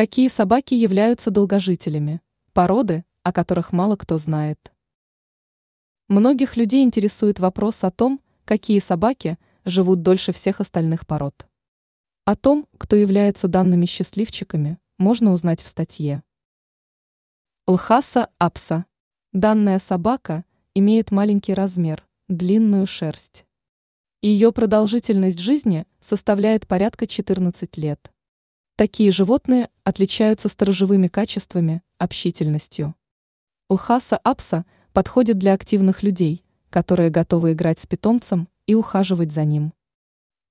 Какие собаки являются долгожителями? Породы, о которых мало кто знает. Многих людей интересует вопрос о том, какие собаки живут дольше всех остальных пород. О том, кто является данными счастливчиками, можно узнать в статье. Лхаса апса. Данная собака имеет маленький размер, длинную шерсть. Ее продолжительность жизни составляет порядка 14 лет. Такие животные отличаются сторожевыми качествами, общительностью. Лхаса апса подходит для активных людей, которые готовы играть с питомцем и ухаживать за ним.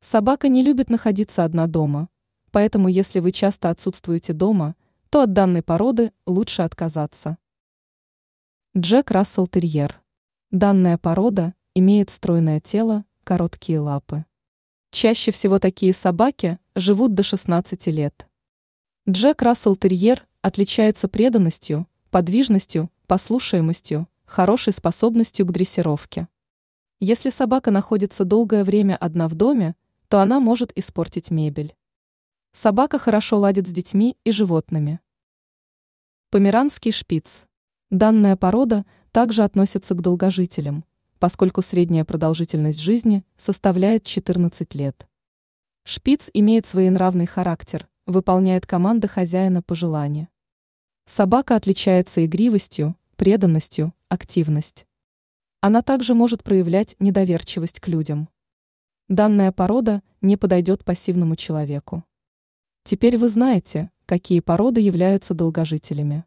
Собака не любит находиться одна дома, поэтому если вы часто отсутствуете дома, то от данной породы лучше отказаться. Джек Рассел Терьер. Данная порода имеет стройное тело, короткие лапы. Чаще всего такие собаки живут до 16 лет. Джек Рассел Терьер отличается преданностью, подвижностью, послушаемостью, хорошей способностью к дрессировке. Если собака находится долгое время одна в доме, то она может испортить мебель. Собака хорошо ладит с детьми и животными. Померанский шпиц. Данная порода также относится к долгожителям, поскольку средняя продолжительность жизни составляет 14 лет. Шпиц имеет своенравный характер, выполняет команды хозяина по желанию. Собака отличается игривостью, преданностью, активность. Она также может проявлять недоверчивость к людям. Данная порода не подойдет пассивному человеку. Теперь вы знаете, какие породы являются долгожителями.